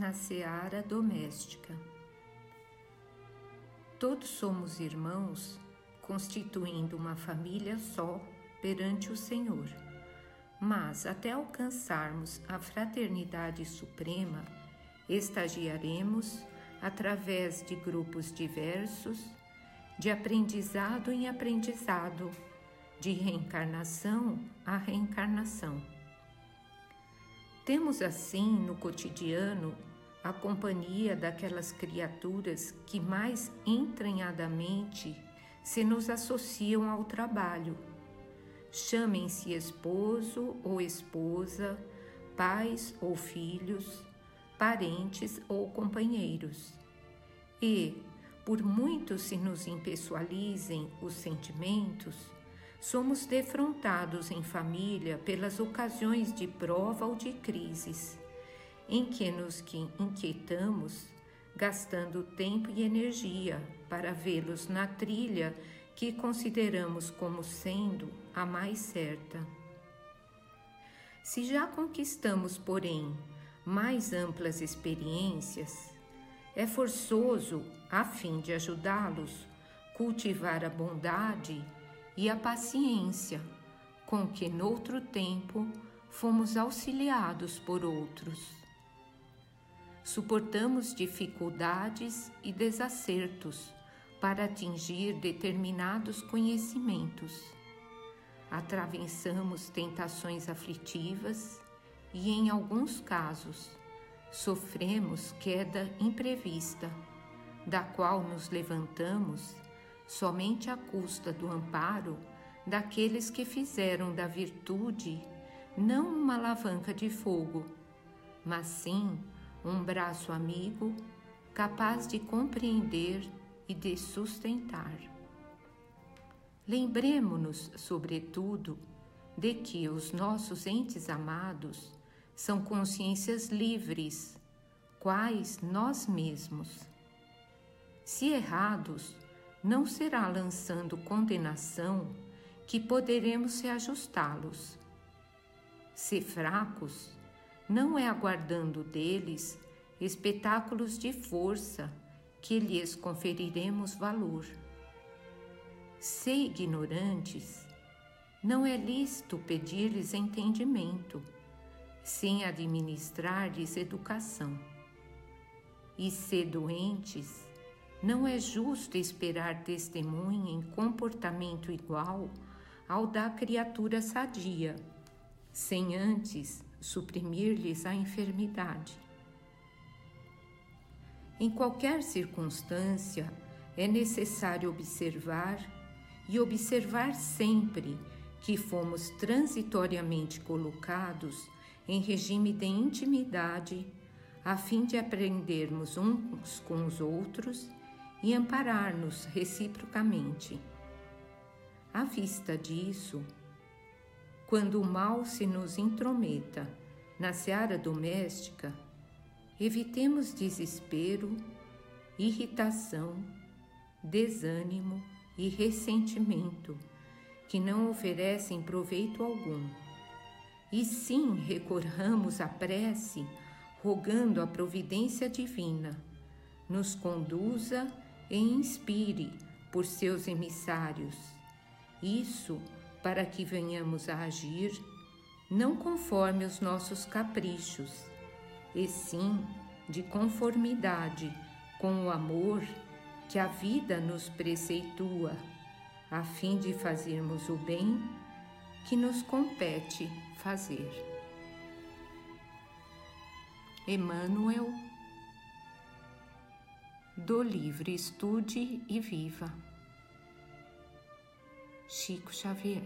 na seara doméstica. Todos somos irmãos, constituindo uma família só perante o Senhor. Mas até alcançarmos a fraternidade suprema, estagiaremos através de grupos diversos, de aprendizado em aprendizado, de reencarnação a reencarnação. Temos assim no cotidiano a companhia daquelas criaturas que mais entranhadamente se nos associam ao trabalho. Chamem-se esposo ou esposa, pais ou filhos, parentes ou companheiros. E, por muito se nos impessoalizem os sentimentos, somos defrontados em família pelas ocasiões de prova ou de crises, em que nos inquietamos, gastando tempo e energia para vê-los na trilha que consideramos como sendo a mais certa. Se já conquistamos, porém, mais amplas experiências, é forçoso, a fim de ajudá-los, cultivar a bondade e a paciência com que noutro tempo fomos auxiliados por outros. Suportamos dificuldades e desacertos para atingir determinados conhecimentos. Atravessamos tentações aflitivas e, em alguns casos, sofremos queda imprevista, da qual nos levantamos somente à custa do amparo daqueles que fizeram da virtude não uma alavanca de fogo, mas sim um braço amigo capaz de compreender e de sustentar. Lembremos-nos, sobretudo, de que os nossos entes amados são consciências livres, quais nós mesmos. Se errados, não será lançando condenação que poderemos reajustá-los. Se fracos, não é aguardando deles espetáculos de força que lhes conferiremos valor. Se ignorantes, não é lícito pedir-lhes entendimento, sem administrar-lhes educação. E se doentes, não é justo esperar testemunho em comportamento igual ao da criatura sadia, sem antes suprimir-lhes a enfermidade. Em qualquer circunstância, é necessário observar e observar sempre que fomos transitoriamente colocados em regime de intimidade, a fim de aprendermos uns com os outros e amparar-nos reciprocamente. À vista disso, quando o mal se nos intrometa na seara doméstica, evitemos desespero, irritação, desânimo e ressentimento que não oferecem proveito algum. E sim recorramos à prece, rogando a providência divina, nos conduza e inspire por seus emissários. Isso para que venhamos a agir não conforme os nossos caprichos, e sim de conformidade com o amor que a vida nos preceitua, a fim de fazermos o bem que nos compete fazer. Emmanuel do livro Estude e Viva. Chico Xavier